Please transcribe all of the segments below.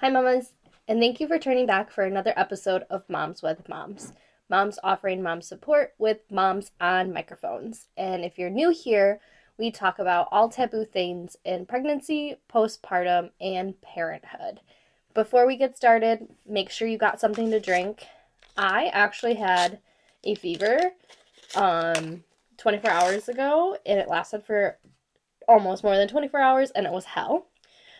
Hi, mamas, and thank you for turning back for another episode of Moms with Moms. Moms offering mom support with moms on microphones. And if you're new here, we talk about all taboo things in pregnancy, postpartum, and parenthood. Before we get started, make sure you got something to drink. I actually had a fever um 24 hours ago and it lasted for almost more than 24 hours and it was hell.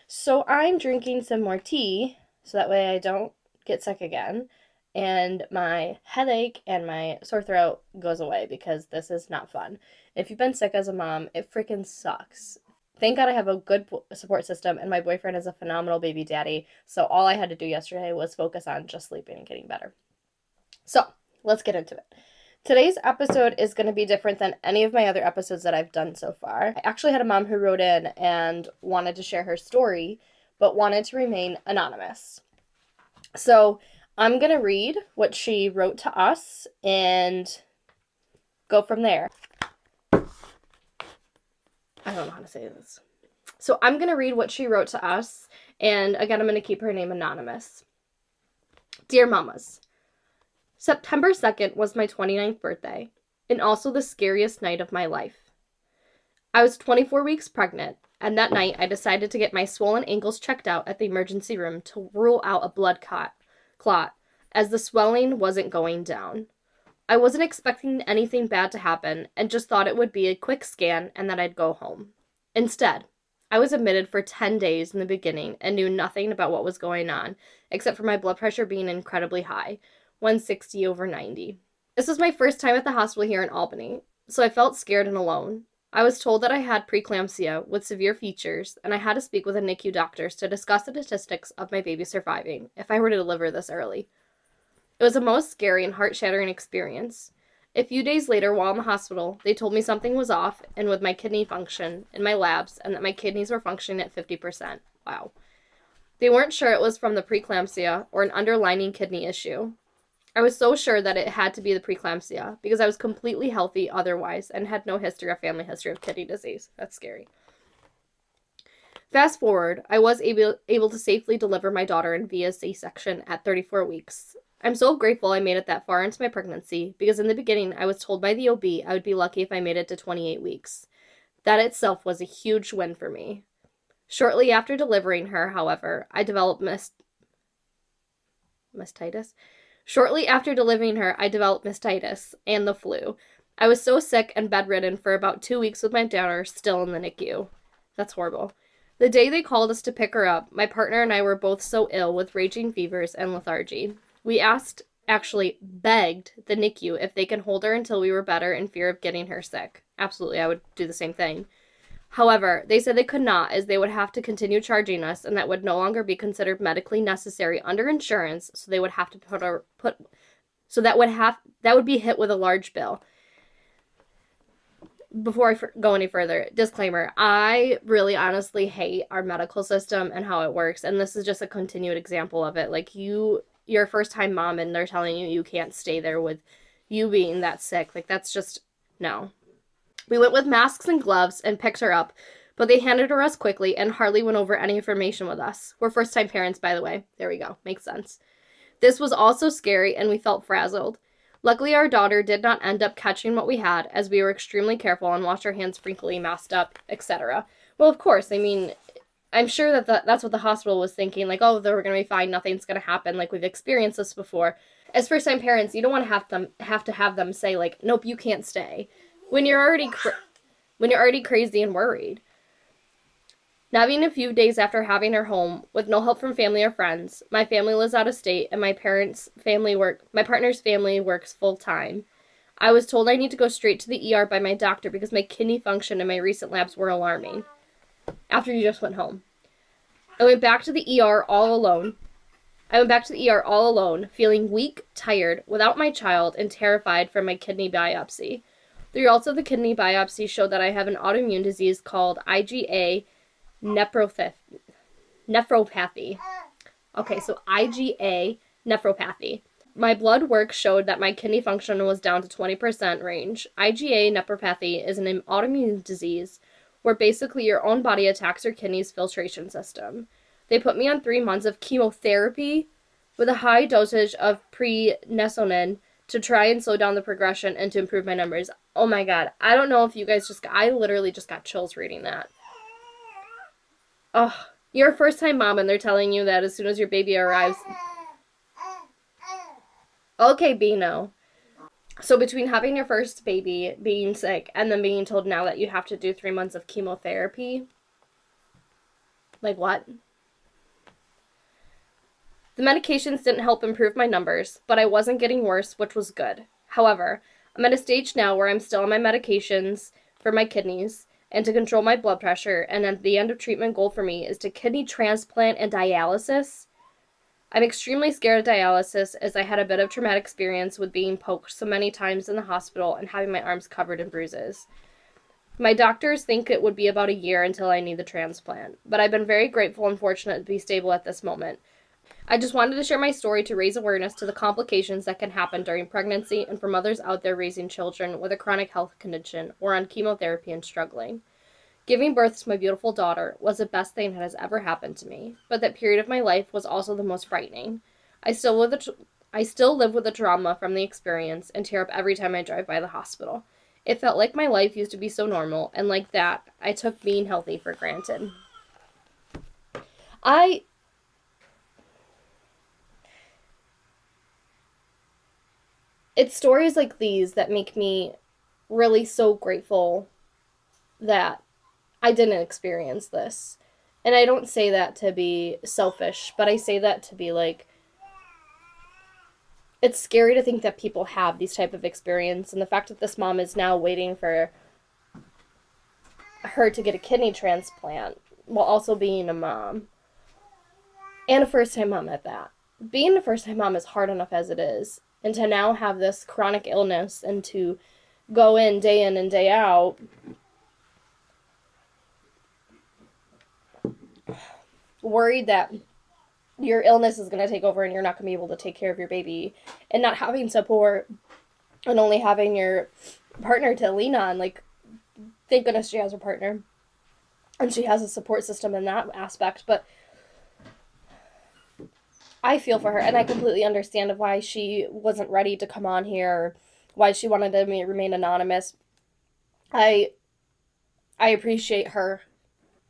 So I'm drinking some more tea so that way I don't get sick again and my headache and my sore throat goes away because this is not fun. If you've been sick as a mom, it freaking sucks. Thank God I have a good support system and my boyfriend is a phenomenal baby daddy. So all I had to do yesterday was focus on just sleeping and getting better. So, let's get into it. Today's episode is going to be different than any of my other episodes that I've done so far. I actually had a mom who wrote in and wanted to share her story, but wanted to remain anonymous. So I'm going to read what she wrote to us and go from there. I don't know how to say this. So I'm going to read what she wrote to us, and again, I'm going to keep her name anonymous. Dear Mamas, September 2nd was my 29th birthday, and also the scariest night of my life. I was 24 weeks pregnant, and that night I decided to get my swollen ankles checked out at the emergency room to rule out a blood clot, clot as the swelling wasn't going down. I wasn't expecting anything bad to happen and just thought it would be a quick scan and that I'd go home. Instead, I was admitted for 10 days in the beginning and knew nothing about what was going on, except for my blood pressure being incredibly high, 160 over 90. This was my first time at the hospital here in Albany, so I felt scared and alone. I was told that I had preeclampsia with severe features, and I had to speak with the NICU doctors to discuss the statistics of my baby surviving if I were to deliver this early. It was a most scary and heart shattering experience. A few days later, while in the hospital, they told me something was off and with my kidney function in my labs, and that my kidneys were functioning at 50%. Wow. They weren't sure it was from the preeclampsia or an underlying kidney issue. I was so sure that it had to be the preeclampsia because I was completely healthy otherwise and had no history or family history of kidney disease. That's scary. Fast forward, I was able, able to safely deliver my daughter in via C section at 34 weeks. I'm so grateful I made it that far into my pregnancy because in the beginning I was told by the OB I would be lucky if I made it to 28 weeks. That itself was a huge win for me. Shortly after delivering her, however, I developed mist- mastitis Shortly after delivering her, I developed mastitis and the flu. I was so sick and bedridden for about two weeks with my daughter still in the NICU. That's horrible. The day they called us to pick her up, my partner and I were both so ill with raging fevers and lethargy. We asked, actually begged, the NICU if they can hold her until we were better in fear of getting her sick. Absolutely, I would do the same thing. However, they said they could not as they would have to continue charging us and that would no longer be considered medically necessary under insurance, so they would have to put our put so that would have that would be hit with a large bill. Before I go any further, disclaimer, I really honestly hate our medical system and how it works and this is just a continued example of it. Like you you're a first time mom and they're telling you you can't stay there with you being that sick. Like that's just no. We went with masks and gloves and picked her up, but they handed her us quickly and hardly went over any information with us. We're first time parents, by the way. There we go. Makes sense. This was also scary and we felt frazzled. Luckily, our daughter did not end up catching what we had as we were extremely careful and washed our hands frequently, masked up, etc. Well, of course, I mean, I'm sure that the, that's what the hospital was thinking like, oh, they're going to be fine, nothing's going to happen, like we've experienced this before. As first time parents, you don't want to have them have to have them say like, nope, you can't stay when you're already when you're already crazy and worried. Nabbing a few days after having her home, with no help from family or friends, my family lives out of state and my parents' family work my partner's family works full time. I was told I need to go straight to the ER by my doctor because my kidney function and my recent labs were alarming. After you just went home. I went back to the ER all alone. I went back to the ER all alone, feeling weak, tired, without my child, and terrified from my kidney biopsy. The results of the kidney biopsy showed that I have an autoimmune disease called IgA nephropathy. Okay, so IgA nephropathy. My blood work showed that my kidney function was down to 20% range. IgA nephropathy is an autoimmune disease where basically your own body attacks your kidney's filtration system. They put me on three months of chemotherapy with a high dosage of prednisolone to try and slow down the progression and to improve my numbers. Oh my god. I don't know if you guys just I literally just got chills reading that. Oh, you're a first time mom and they're telling you that as soon as your baby arrives. Okay, Bino. So between having your first baby, being sick, and then being told now that you have to do three months of chemotherapy, like what? The medications didn't help improve my numbers, but I wasn't getting worse, which was good. However, I'm at a stage now where I'm still on my medications for my kidneys and to control my blood pressure, and at the end of treatment goal for me is to kidney transplant and dialysis. I'm extremely scared of dialysis as I had a bit of traumatic experience with being poked so many times in the hospital and having my arms covered in bruises. My doctors think it would be about a year until I need the transplant, but I've been very grateful and fortunate to be stable at this moment. I just wanted to share my story to raise awareness to the complications that can happen during pregnancy and for mothers out there raising children with a chronic health condition or on chemotherapy and struggling. Giving birth to my beautiful daughter was the best thing that has ever happened to me, but that period of my life was also the most frightening. I still live the I still live with the trauma from the experience and tear up every time I drive by the hospital. It felt like my life used to be so normal, and like that, I took being healthy for granted. I it's stories like these that make me really so grateful that I didn't experience this. And I don't say that to be selfish, but I say that to be like it's scary to think that people have these type of experience and the fact that this mom is now waiting for her to get a kidney transplant while also being a mom and a first time mom at that. Being a first time mom is hard enough as it is and to now have this chronic illness and to go in day in and day out worried that your illness is going to take over and you're not going to be able to take care of your baby and not having support and only having your partner to lean on like thank goodness she has a partner and she has a support system in that aspect but I feel for her, and I completely understand why she wasn't ready to come on here, why she wanted to remain anonymous. I, I appreciate her.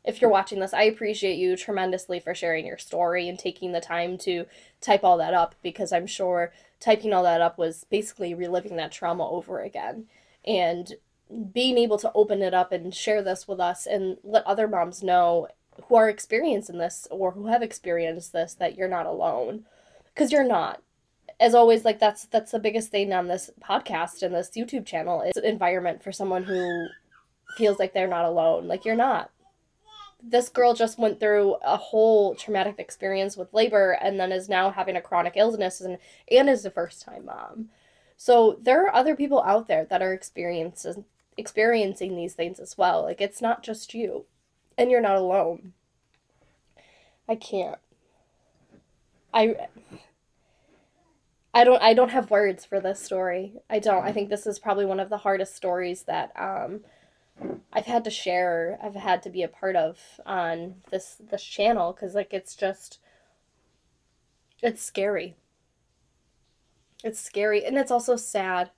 If you're watching this, I appreciate you tremendously for sharing your story and taking the time to type all that up because I'm sure typing all that up was basically reliving that trauma over again. And being able to open it up and share this with us and let other moms know who are experiencing this or who have experienced this that you're not alone. Because you're not. As always like that's that's the biggest thing on this podcast and this youtube channel is environment for someone who feels like they're not alone. Like you're not. This girl just went through a whole traumatic experience with labor and then is now having a chronic illness and and is a first time mom. So there are other people out there that are experiencing experiencing these things as well. Like it's not just you and you're not alone. I can't. I I don't I don't have words for this story. I don't. I think this is probably one of the hardest stories that um I've had to share, I've had to be a part of on this this channel cuz like it's just it's scary. It's scary and it's also sad.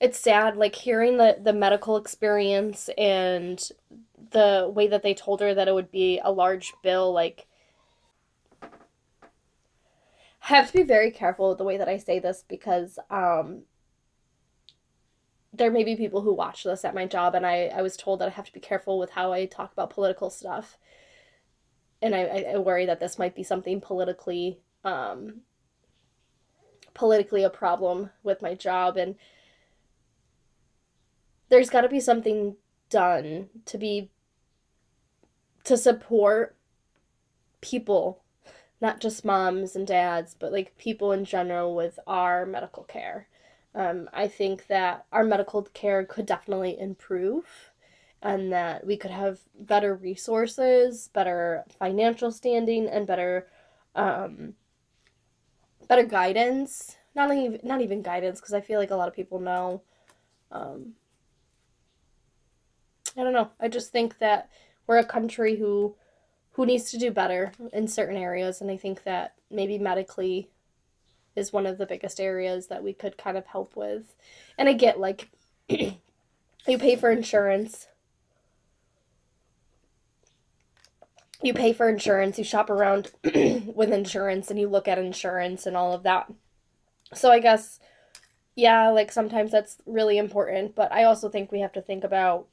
It's sad like hearing the the medical experience and the way that they told her that it would be a large bill, like I have to be very careful with the way that I say this because um there may be people who watch this at my job and I, I was told that I have to be careful with how I talk about political stuff. And I, I worry that this might be something politically um politically a problem with my job and there's got to be something done to be to support people, not just moms and dads, but like people in general with our medical care. Um, I think that our medical care could definitely improve and that we could have better resources, better financial standing, and better um, better guidance. Not even not even guidance because I feel like a lot of people know. Um, I don't know. I just think that we're a country who who needs to do better in certain areas and I think that maybe medically is one of the biggest areas that we could kind of help with. And I get like you pay for insurance. You pay for insurance, you shop around with insurance and you look at insurance and all of that. So I guess yeah, like sometimes that's really important, but I also think we have to think about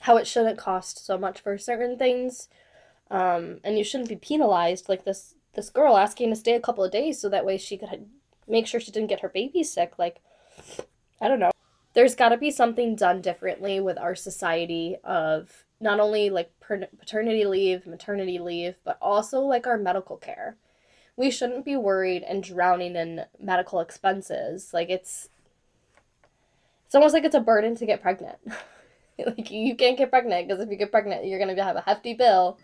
how it shouldn't cost so much for certain things. Um, and you shouldn't be penalized like this this girl asking to stay a couple of days so that way she could make sure she didn't get her baby sick. Like, I don't know. There's got to be something done differently with our society of not only like paternity leave, maternity leave, but also like our medical care. We shouldn't be worried and drowning in medical expenses. Like it's it's almost like it's a burden to get pregnant. like you can't get pregnant because if you get pregnant, you're to have a hefty bill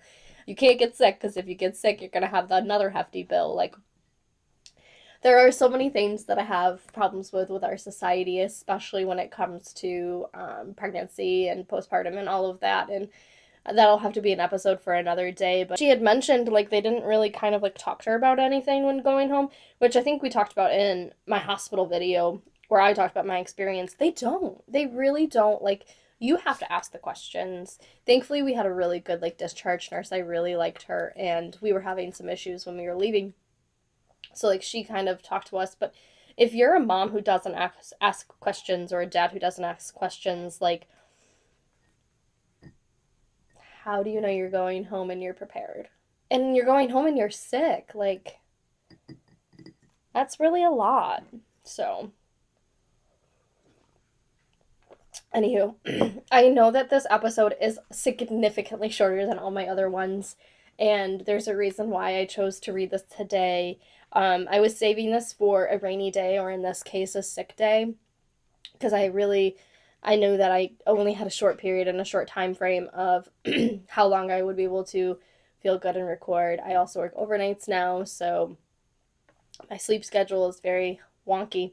you can't get sick because if you get sick, you're to have another hefty bill. Like, there are so many things that I have problems with with our society, especially when it comes to um, pregnancy and postpartum and all of that. And that'll have to be an episode for another day. But she had mentioned like they didn't really kind of like talk to her about anything when going home, which I think we talked about in my hospital video where I talked about my experience. They don't. They really don't like you have to ask the questions. Thankfully, we had a really good like discharge nurse. I really liked her, and we were having some issues when we were leaving. So like she kind of talked to us, but if you're a mom who doesn't ask, ask questions or a dad who doesn't ask questions, like how do you know you're going home and you're prepared? And you're going home and you're sick, like that's really a lot. So Anywho, I know that this episode is significantly shorter than all my other ones, and there's a reason why I chose to read this today. Um, I was saving this for a rainy day, or in this case, a sick day, because I really, I knew that I only had a short period and a short time frame of how long I would be able to feel good and record. I also work overnights now, so my sleep schedule is very wonky.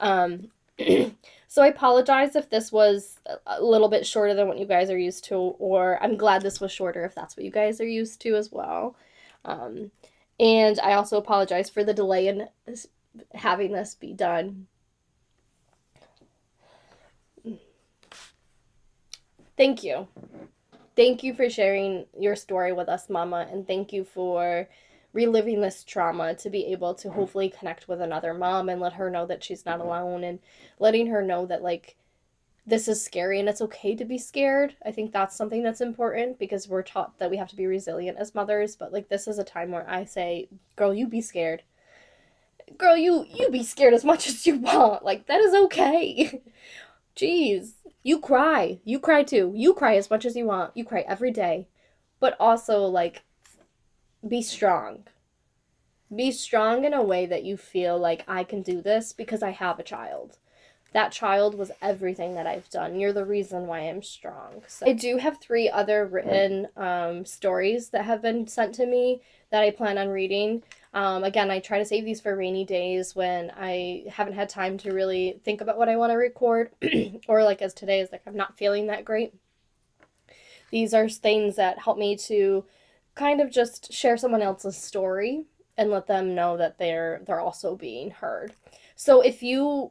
Um, so I apologize if this was a little bit shorter than what you guys are used to, or I'm glad this was shorter if that's what you guys are used to as well. Um, and I also apologize for the delay in having this be done. Thank you. Thank you for sharing your story with us, Mama, and thank you for reliving this trauma to be able to mm. hopefully connect with another mom and let her know that she's not mm-hmm. alone and letting her know that like this is scary and it's okay to be scared. I think that's something that's important because we're taught that we have to be resilient as mothers, but like this is a time where I say, "Girl, you be scared." Girl, you you be scared as much as you want. Like that is okay. Jeez. You cry. You cry too. You cry as much as you want. You cry every day. But also like be strong. Be strong in a way that you feel like I can do this because I have a child. That child was everything that I've done. You're the reason why I'm strong. So I do have three other written um, stories that have been sent to me that I plan on reading. Um, again, I try to save these for rainy days when I haven't had time to really think about what I want to record, or like as today is like I'm not feeling that great. These are things that help me to kind of just share someone else's story and let them know that they're they're also being heard. So if you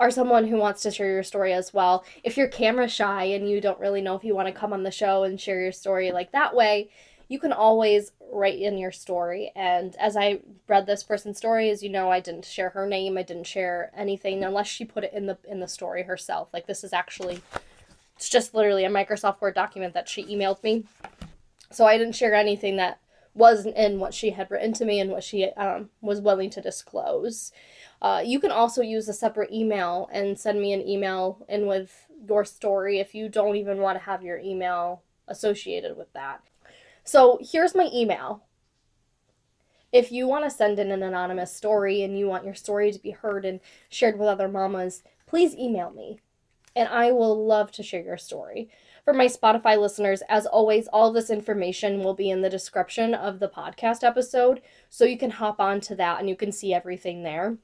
are someone who wants to share your story as well, if you're camera shy and you don't really know if you want to come on the show and share your story like that way, you can always write in your story. And as I read this person's story, as you know, I didn't share her name, I didn't share anything unless she put it in the in the story herself. Like this is actually it's just literally a Microsoft Word document that she emailed me so I didn't share anything that wasn't in what she had written to me and what she um, was willing to disclose. Uh, you can also use a separate email and send me an email in with your story if you don't even want to have your email associated with that. So here's my email. If you want to send in an anonymous story and you want your story to be heard and shared with other mamas, please email me and I will love to share your story. For my Spotify listeners, as always, all this information will be in the description of the podcast episode, so you can hop on to that and you can see everything there.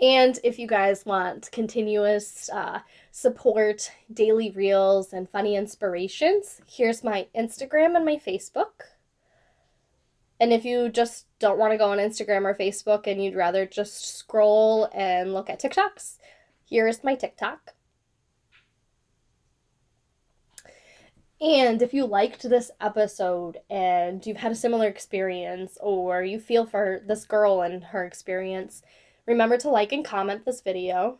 And if you guys want continuous uh, support, daily reels, and funny inspirations, here's my Instagram and my Facebook. And if you just don't want to go on Instagram or Facebook and you'd rather just scroll and look at TikToks, here's my TikTok. And if you liked this episode and you've had a similar experience or you feel for this girl and her experience, remember to like and comment this video.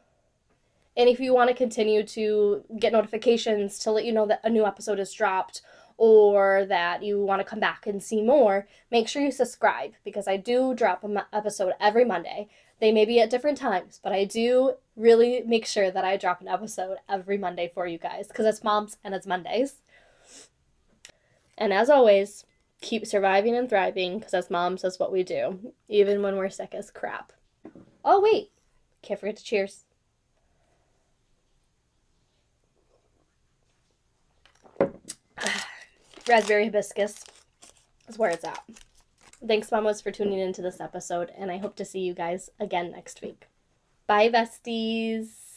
And if you want to continue to get notifications to let you know that a new episode is dropped or that you want to come back and see more, make sure you subscribe because I do drop an episode every Monday. They may be at different times, but I do really make sure that I drop an episode every Monday for you guys because it's moms and it's Mondays. And as always, keep surviving and thriving because as moms, that's what we do, even when we're sick as crap. Oh, wait, can't forget to cheers. Raspberry hibiscus is where it's at. Thanks, mamas, for tuning into this episode, and I hope to see you guys again next week. Bye, besties.